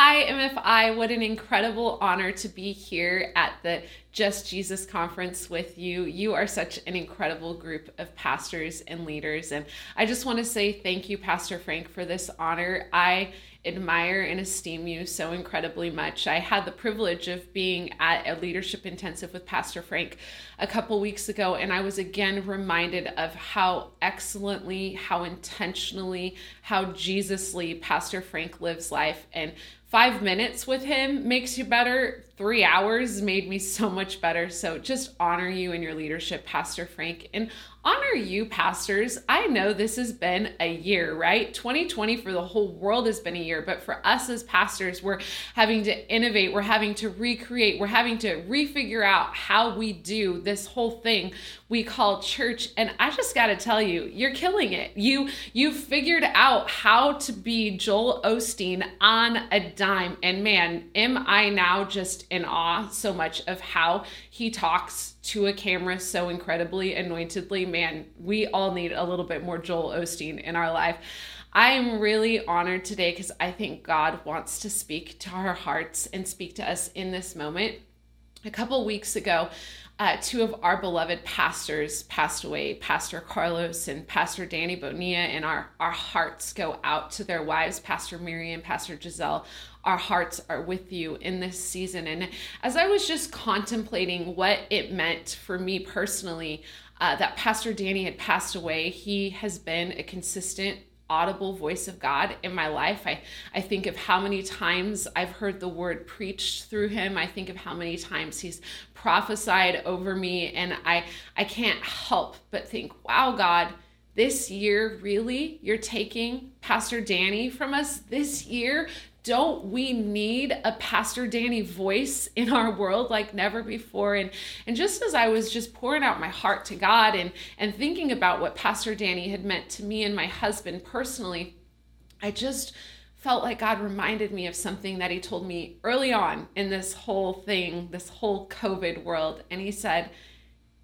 Hi, MFI. What an incredible honor to be here at the Just Jesus conference with you. You are such an incredible group of pastors and leaders. And I just want to say thank you, Pastor Frank, for this honor. I admire and esteem you so incredibly much. I had the privilege of being at a leadership intensive with Pastor Frank a couple weeks ago, and I was again reminded of how excellently, how intentionally, how Jesusly Pastor Frank lives life. And five minutes with him makes you better. Three hours made me so much better. So just honor you and your leadership, Pastor Frank. And honor you, pastors. I know this has been a year, right? 2020 for the whole world has been a year, but for us as pastors, we're having to innovate, we're having to recreate, we're having to refigure out how we do this whole thing we call church. And I just got to tell you, you're killing it. You you figured out how to be Joel Osteen on a dime. And man, am I now just in awe so much of how he talks to a camera so incredibly anointedly. Man, we all need a little bit more Joel Osteen in our life. I am really honored today because I think God wants to speak to our hearts and speak to us in this moment. A couple weeks ago, uh, two of our beloved pastors passed away, Pastor Carlos and Pastor Danny Bonilla, and our, our hearts go out to their wives, Pastor Miriam, Pastor Giselle. Our hearts are with you in this season. And as I was just contemplating what it meant for me personally, uh, that Pastor Danny had passed away, he has been a consistent audible voice of God in my life. I, I think of how many times I've heard the word preached through him. I think of how many times he's prophesied over me and I I can't help but think, "Wow, God, this year really you're taking Pastor Danny from us this year don't we need a pastor danny voice in our world like never before? And and just as i was just pouring out my heart to god and and thinking about what pastor danny had meant to me and my husband personally i just felt like god reminded me of something that he told me early on in this whole thing this whole covid world. And he said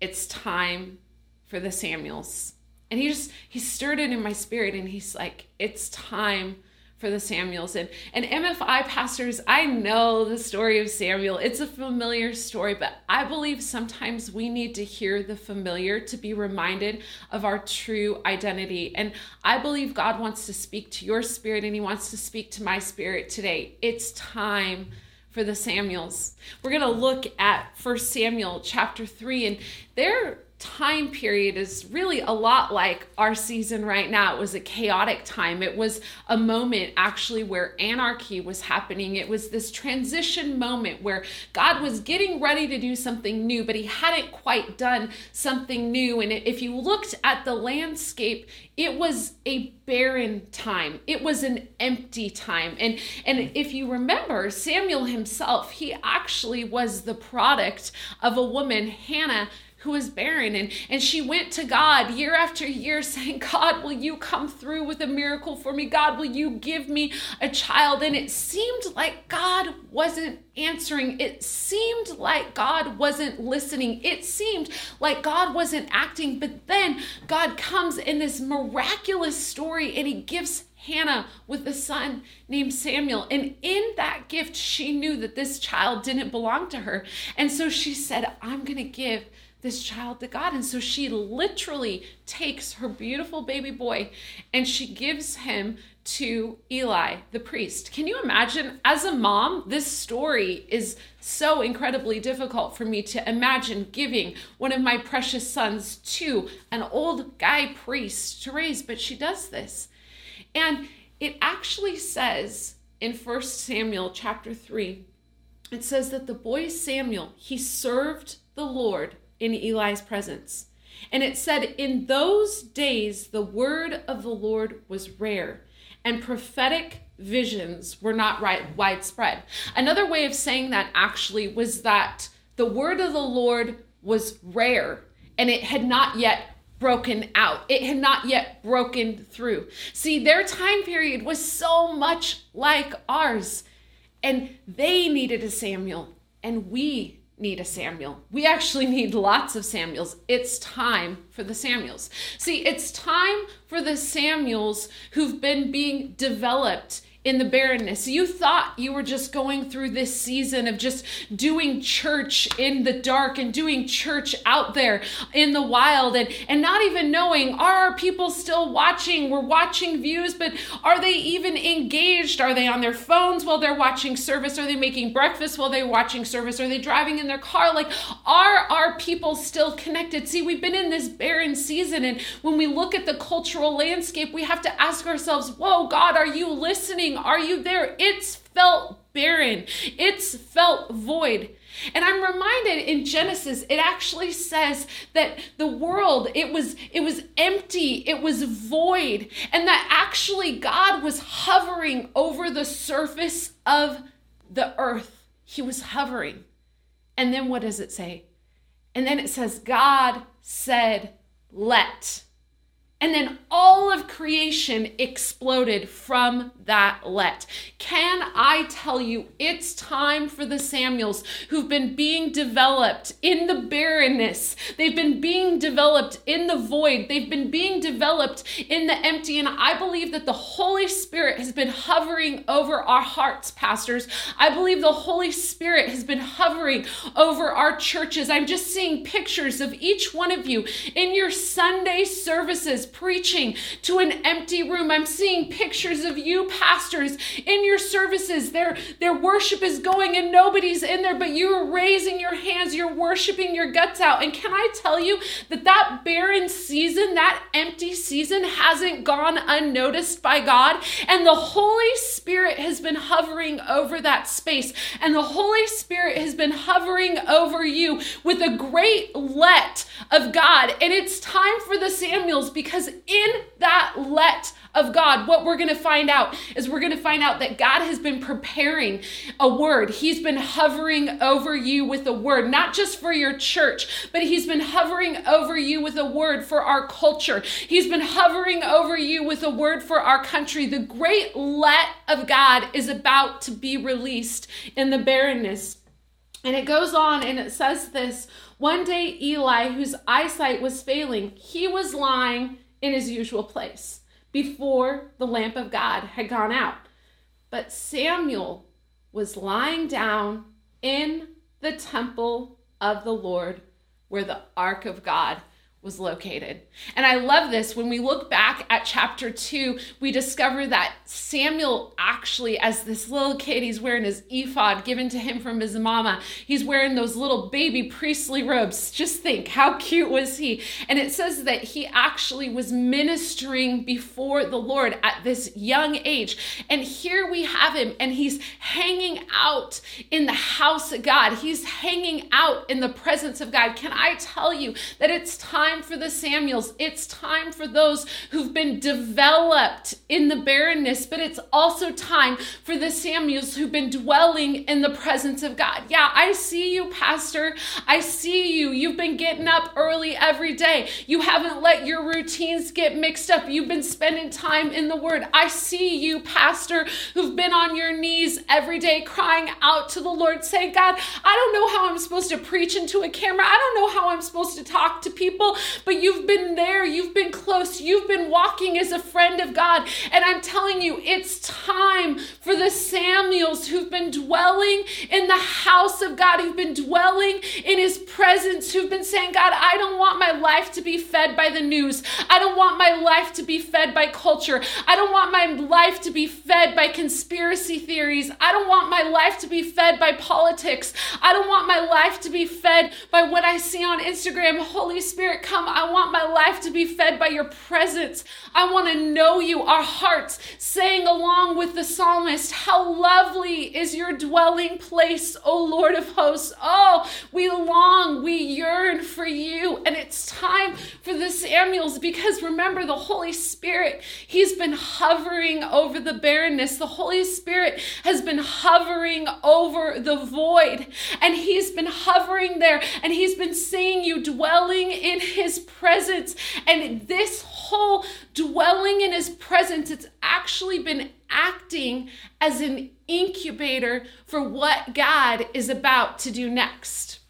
it's time for the samuels. And he just he stirred it in my spirit and he's like it's time for the Samuels. And, MFI pastors, I know the story of Samuel. It's a familiar story, but I believe sometimes we need to hear the familiar to be reminded of our true identity. And I believe God wants to speak to your spirit and He wants to speak to my spirit today. It's time for the Samuels. We're going to look at First Samuel chapter 3 and there time period is really a lot like our season right now. It was a chaotic time. It was a moment actually where anarchy was happening. It was this transition moment where God was getting ready to do something new, but he hadn't quite done something new. And if you looked at the landscape, it was a barren time. It was an empty time. And and if you remember Samuel himself, he actually was the product of a woman, Hannah, who was barren. And and she went to God year after year saying God will you come through with a miracle for me? God will you give me a child? And it seemed like God wasn't answering. It seemed like God wasn't listening. It seemed like God wasn't acting. But then God comes in this miraculous story and he gives Hannah with a son named Samuel. And in that gift, she knew that this child didn't belong to her. And so she said, I'm going to give this child to God. And so she literally takes her beautiful baby boy and she gives him to Eli, the priest. Can you imagine? As a mom, this story is so incredibly difficult for me to imagine giving one of my precious sons to an old guy priest to raise, but she does this. And it actually says in First Samuel chapter 3, it says that the boy Samuel, he served the Lord in Eli's presence. And it said, In those days, the word of the Lord was rare, and prophetic visions were not right, widespread. Another way of saying that actually was that the word of the Lord was rare, and it had not yet broken out. It had not yet broken through. See, their time period was so much like ours, and they needed a Samuel, and we need a Samuel. We actually need lots of Samuels. It's time for the Samuels. See, it's time for the Samuels who've been being developed in the barrenness. You thought you were just going through this season of just doing church in the dark and doing church out there in the wild and, and not even knowing are our people still watching? We're watching views, but are they even engaged? Are they on their phones while they're watching service? Are they making breakfast while they're watching service? Are they driving in their car? Like, are our people still connected? See, we've been in this barren season, and when we look at the cultural landscape, we have to ask ourselves, Whoa, God, are you listening? Are you there? It's felt barren, it's felt void. And I'm reminded in Genesis it actually says that the world it was it was empty, it was void, and that actually God was hovering over the surface of the earth. He was hovering. And then what does it say? And then it says God said, "Let." And then all of creation exploded from that let. Can I tell you, it's time for the Samuels who've been being developed in the barrenness. They've been being developed in the void. They've been being developed in the empty. And I believe that the Holy Spirit has been hovering over our hearts, pastors. I believe the Holy Spirit has been hovering over our churches. I'm just seeing pictures of each one of you in your Sunday services preaching to an empty room. I'm seeing pictures of you, pastors, in your services. Their, their worship is going and nobody's in there, but you're raising your hands, you're worshiping your guts out. And can I tell you that that barren season, that empty season, hasn't gone unnoticed by God? And the Holy Spirit has been hovering over that space. And the Holy Spirit has been hovering over you with a great let of God. And it's time for the Samuels because because in that let of God, what we're going to find out is we're going to find out that God has been preparing a word. He's been hovering over you with a word, not just for your church, but He's been hovering over you with a word for our culture. He's been hovering over you with a word for our country. The great let of God is about to be released in the barrenness. And it goes on and it says this one day, Eli, whose eyesight was failing, he was lying in his usual place before the lamp of God had gone out. But Samuel was lying down in the temple of the Lord where the ark of God was located. And I love this. When we look back at chapter two, we discover that Samuel actually, as this little kid, he's wearing his ephod given to him from his mama. He's wearing those little baby priestly robes. Just think, how cute was he? And it says that he actually was ministering before the Lord at this young age. And here we have him, and he's hanging out in the house of God. He's hanging out in the presence of God. Can I tell you that it's time? Time for the Samuels. It's time for those who've been developed in the barrenness, but it's also time for the Samuels who've been dwelling in the presence of God. Yeah, I see you, Pastor. I see you. You've been getting up early every day. You haven't let your routines get mixed up. You've been spending time in the Word. I see you, Pastor, who've been on your knees every day crying out to the Lord, saying, God, I don't know how I'm supposed to preach into a camera. I don't know how I'm supposed to talk to people, but you've been there, you've been close, you've been walking as a friend of God. And I'm telling you, it's time for the Samuels who've been dwelling in the house of God, who've been dwelling in his presence, who've been saying, God, I don't want my life to be fed by the news. I don't want my life to be fed by culture. I don't want my life to be fed by conspiracy theories. I don't want my life to be fed by politics. I don't want my life to be fed by what I see on Instagram. Holy Spirit, come. I want my life to be fed by your presence. I want to know you. Our hearts saying along with the psalmist, How lovely is your dwelling place, O Lord of hosts. Oh, we long, we yearn for you. And time for the Samuels because remember, the Holy Spirit, He's been hovering over the barrenness. The Holy Spirit has been hovering over the void, and He's been hovering there, and He's been seeing you dwelling in His presence. And this whole dwelling in his presence, it's actually been acting as an incubator for what God is about to do next.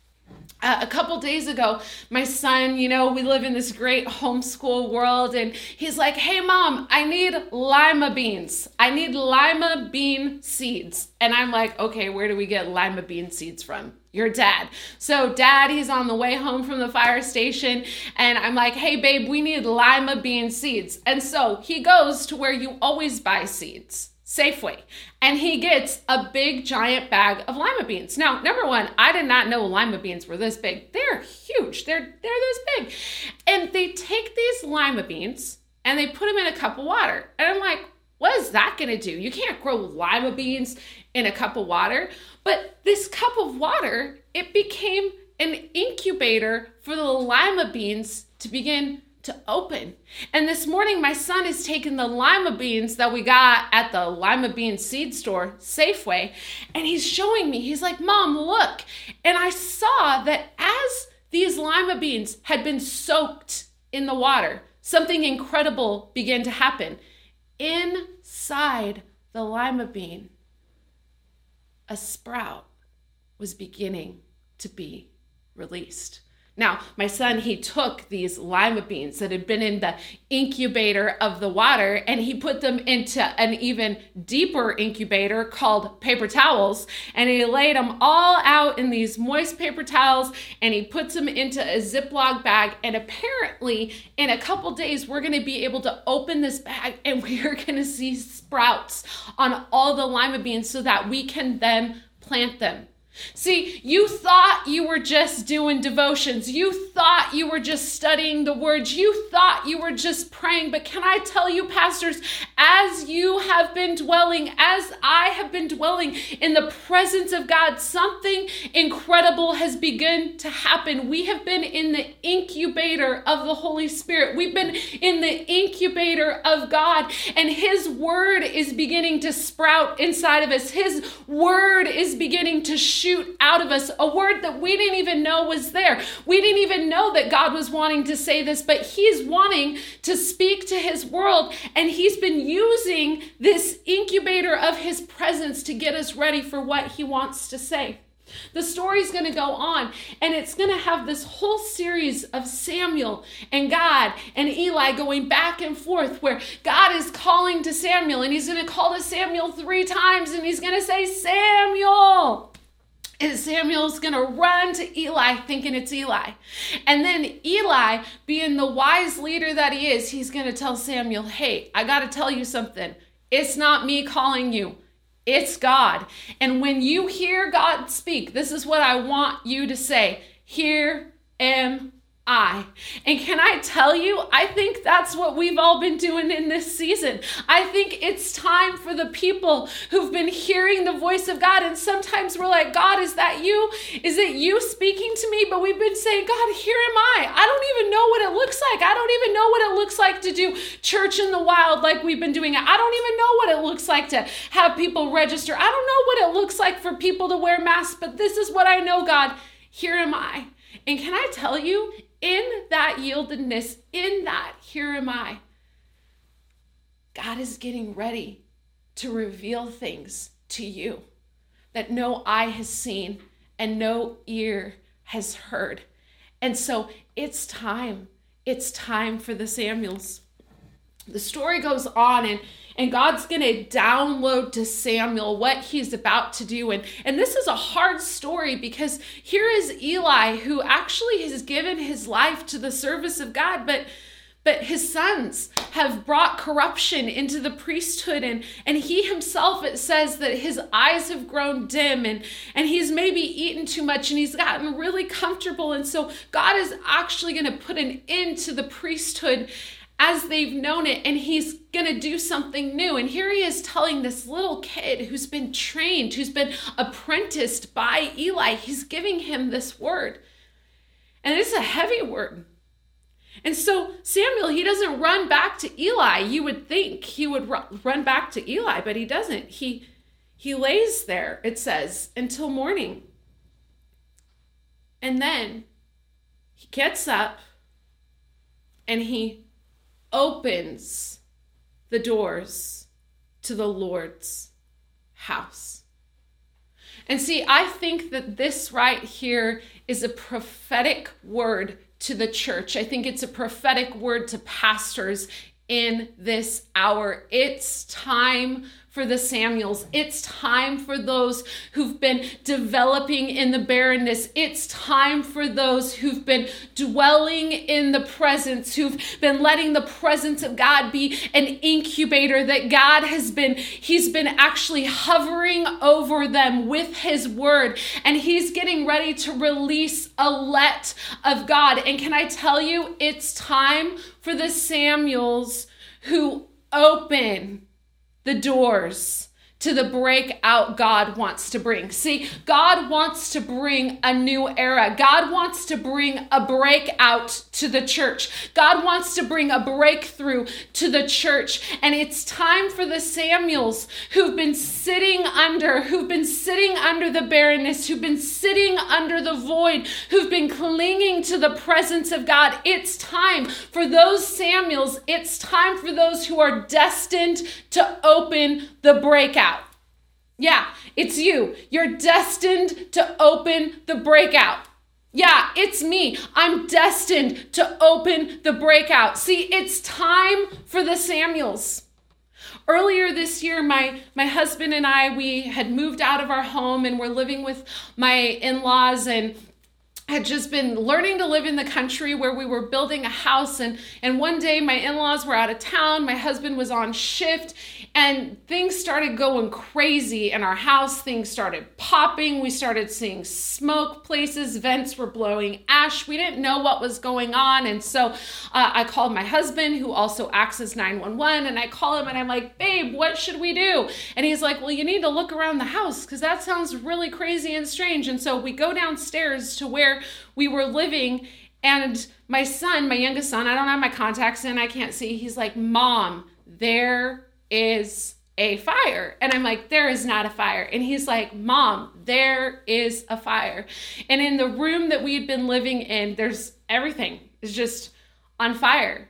Uh, a couple days ago, my son, you know, we live in this great homeschool world, and he's like, Hey, mom, I need lima beans. I need lima bean seeds. And I'm like, Okay, where do we get lima bean seeds from? Your dad. So, dad, he's on the way home from the fire station, and I'm like, Hey, babe, we need lima bean seeds. And so he goes to where you always buy seeds. Safeway. And he gets a big giant bag of lima beans. Now, number one, I did not know lima beans were this big. They're huge. They're they're this big. And they take these lima beans and they put them in a cup of water. And I'm like, what is that going to do? You can't grow lima beans in a cup of water. But this cup of water, it became an incubator for the lima beans to begin to open. And this morning, my son is taking the lima beans that we got at the lima bean seed store, Safeway, and he's showing me. He's like, Mom, look. And I saw that as these lima beans had been soaked in the water, something incredible began to happen. Inside the lima bean, a sprout was beginning to be released. Now, my son, he took these lima beans that had been in the incubator of the water and he put them into an even deeper incubator called paper towels. And he laid them all out in these moist paper towels and he puts them into a Ziploc bag. And apparently, in a couple days, we're going to be able to open this bag and we are going to see sprouts on all the lima beans so that we can then plant them. See, you thought you were just doing devotions. You thought you were just studying the words. You thought you were just praying. But can I tell you, pastors, as you have been dwelling, as I have been dwelling in the presence of God, something incredible has begun to happen. We have been in the incubator of the Holy Spirit. We've been in the incubator of God, and His word is beginning to sprout inside of us. His word is beginning to shoot out of us a word that we didn't even know was there. We didn't even know that God was wanting to say this, but He's wanting to speak to His world, and He's been using this incubator of His presence to get us ready for what He wants to say. The story's going to go on, and it's going to have this whole series of Samuel and God and Eli going back and forth, where God is calling to Samuel, and he's going to call to Samuel three times, and he's going to say, Samuel. And Samuel's gonna run to Eli thinking it's Eli. And then Eli, being the wise leader that he is, he's gonna tell Samuel, hey, I gotta tell you something. It's not me calling you, it's God. And when you hear God speak, this is what I want you to say Here am I. And can I tell you, I think that's what we've all been doing in this season. I think it's time for the people who've been hearing the voice of God. And sometimes we're like, God, is that you? Is it you speaking to me? But we've been saying, God, here am I. I don't even know what it looks like. I don't even know what it looks like to do church in the wild like we've been doing it. I don't even know what it looks like to have people register. I don't know what it looks like for people to wear masks, but this is what I know, God. Here am I. And can I tell you, in that yieldedness, in that, here am I. God is getting ready to reveal things to you that no eye has seen and no ear has heard. And so it's time. It's time for the Samuels. The story goes on and and God's going to download to Samuel what he's about to do. And, and this is a hard story because here is Eli who actually has given his life to the service of God, but but his sons have brought corruption into the priesthood and and he himself it says that his eyes have grown dim and and he's maybe eaten too much and he's gotten really comfortable and so god is actually going to put an end to the priesthood as they've known it and he's going to do something new. And here he is telling this little kid who's been trained, who's been apprenticed by Eli, he's giving him this word. And it's a heavy word. And so Samuel, he doesn't run back to Eli. You would think he would run back to Eli, but he doesn't. He he lays there, it says, until morning. And then he gets up and he opens the doors to the Lord's house. And see, I think that this right here is a prophetic word to the church. I think it's a prophetic word to pastors in this hour. It's time for the Samuels. It's time for those who've been developing in the barrenness. It's time for those who've been dwelling in the presence, who've been letting the presence of God be an incubator that God has been, He's been actually hovering over them with His word. And He's getting ready to release a let of God. And can I tell you, it's time for the Samuels who open the doors to the breakout God wants to bring. See, God wants to bring a new era. God wants to bring a breakout to the church. God wants to bring a breakthrough to the church. And it's time for the Samuels who've been sitting under, who've been sitting under the barrenness, who've been sitting under the void, who've been clinging to the presence of God. It's time for those Samuels. It's time for those who are destined to open the breakout. Yeah, it's you. You're destined to open the breakout. Yeah, it's me. I'm destined to open the breakout. See, it's time for the Samuels. Earlier this year, my, my husband and I, we had moved out of our home and we're living with my in laws and had just been learning to live in the country where we were building a house and and one day my in-laws were out of town my husband was on shift and things started going crazy in our house. Things started popping. We started seeing smoke places. Vents were blowing ash. We didn't know what was going on. And so uh, i called my husband who also acts as 911 and i call him and i'm like babe what should we do? And he's like well you need to look around the house because that sounds really crazy and strange. And so we go downstairs to where we were living. And my son my youngest son i don't have my contacts in. I can't see. He's like mom there is a fire. And I'm like, there is not a fire. And he's like, Mom, there is a fire. And in the room that we had been living in, there's everything is just on fire.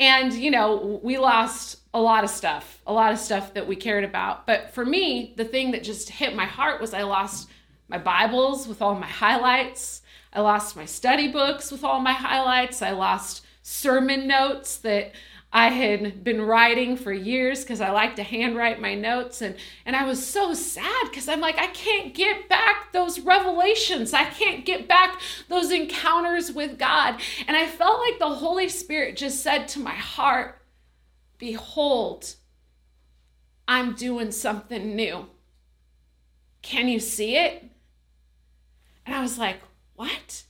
And, you know, we lost a lot of stuff, a lot of stuff that we cared about. But for me, the thing that just hit my heart was I lost my Bibles with all my highlights. I lost my study books with all my highlights. I lost sermon notes that I had been writing for years because I like to handwrite my notes. And, and I was so sad because I'm like, I can't get back those revelations. I can't get back those encounters with God. And I felt like the Holy Spirit just said to my heart, Behold, I'm doing something new. Can you see it? And I was like, What?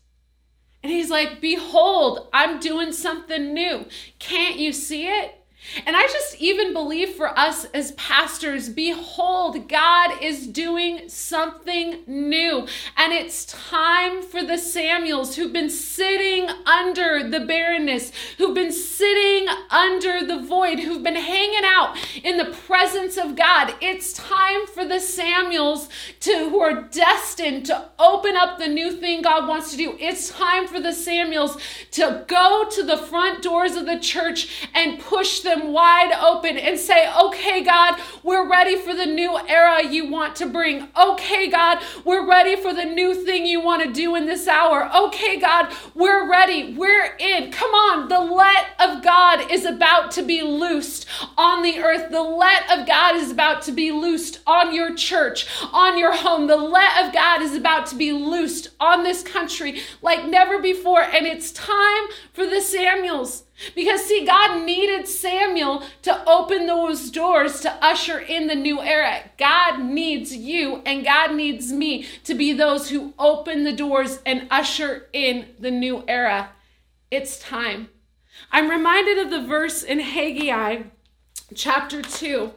And he's like, Behold, I'm doing something new. Can't you see it? And I just even believe for us as pastors, behold, God is doing something new. And it's time for the Samuels who've been sitting under the barrenness, who've been sitting under the void, who've been hanging out in the presence of God. It's time for the Samuels to who are destined to open up the new thing God wants to do. It's time for the Samuels to go to the front doors of the church and push them them wide open and say, Okay, God, we're ready for the new era you want to bring. Okay, God, we're ready for the new thing you want to do in this hour. Okay, God, we're ready. We're in. Come on. The let is about to be loosed on the earth. The let of God is about to be loosed on your church, on your home. The let of God is about to be loosed on this country like never before. And it's time for the Samuels because, see, God needed Samuel to open those doors to usher in the new era. God needs you and God needs me to be those who open the doors and usher in the new era. It's time. I'm reminded of the verse in Haggai chapter 2.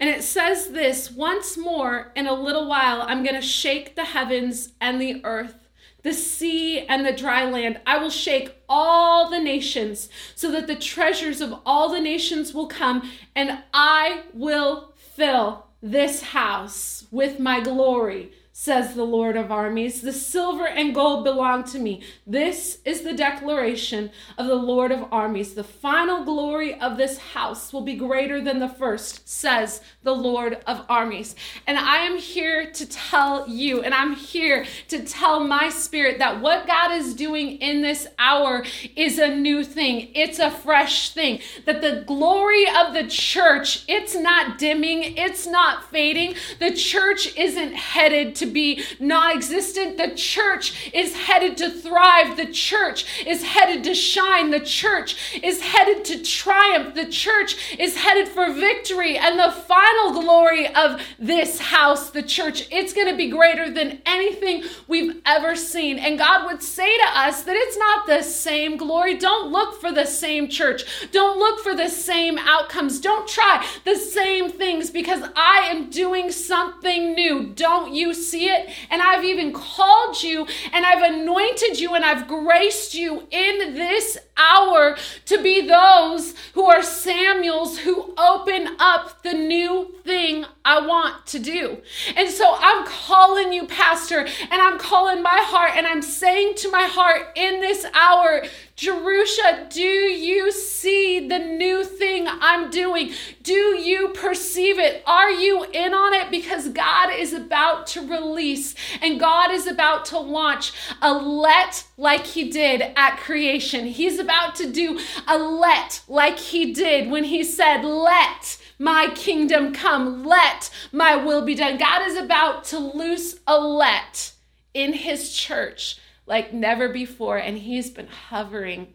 And it says this once more in a little while, I'm going to shake the heavens and the earth the sea and the dry land. I will shake all the nations so that the treasures of all the nations will come, and I will fill this house with my glory, says the Lord of armies. The silver and gold belong to me. This is the declaration of the Lord of armies. The final glory of this house will be greater than the first, says the Lord of armies. And I am here to tell you, and I'm here to tell my spirit that what God is doing in this hour is a new thing. It's a fresh thing. That the glory of the church, it's not dimming, it's not fading. The church isn't headed to to be non existent. The church is headed to thrive. The church is headed to shine. The church is headed to triumph. The church is headed for victory. And the final glory of this house, the church, it's going to be greater than anything we've ever seen. And God would say to us that it's not the same glory. Don't look for the same church. Don't look for the same outcomes. Don't try the same things because I am doing something new. Don't you see? See it. And I've even called you and I've anointed you and I've graced you in this hour to be those who are Samuels who open up the new thing I want to do. And so I'm calling you, Pastor, and I'm calling my heart and I'm saying to my heart in this hour, Jerusha, do you see the new thing I'm doing? Do you perceive it? Are you in on it? Because God is about to release and God is about to launch a let like He did at creation. He's about to do a let like He did when He said, Let my kingdom come, let my will be done. God is about to loose a let in His church like never before. And he's been hovering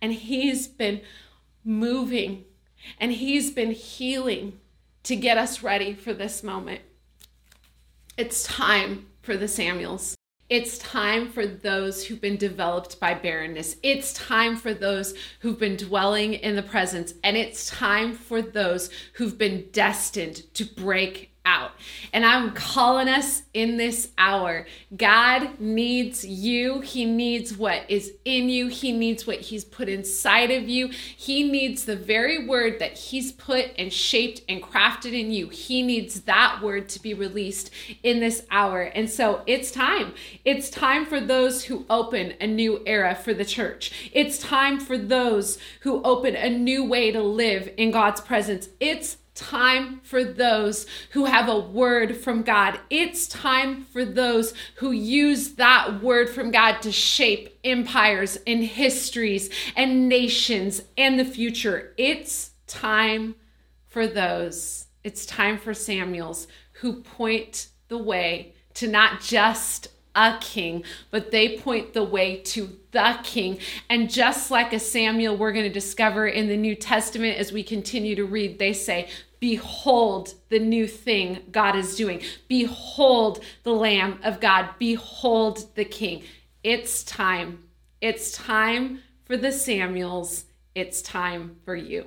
and he's been moving and he's been healing to get us ready for this moment. It's time for the Samuels. It's time for those who've been developed by barrenness. It's time for those who've been dwelling in the presence. And it's time for those who've been destined to break out. And I'm calling us in this hour. God needs you. He needs what is in you. He needs what He's put inside of you. He needs the very word that He's put and shaped and crafted in you. He needs that word to be released in this hour. And so it's time. It's time for those who open a new era for the church. It's time for those who open a new way to live in God's presence. It's time for those who have a word from God. It's time for those who use that word from God to shape empires and histories and nations and the future. It's time for those. It's time for Samuels who point the way to not just a king, but they point the way to the king. And just like a Samuel, we're going to discover in the New Testament as we continue to read, they say, Behold the new thing God is doing. Behold the Lamb of God. Behold the King. It's time. It's time for the Samuels. It's time for you.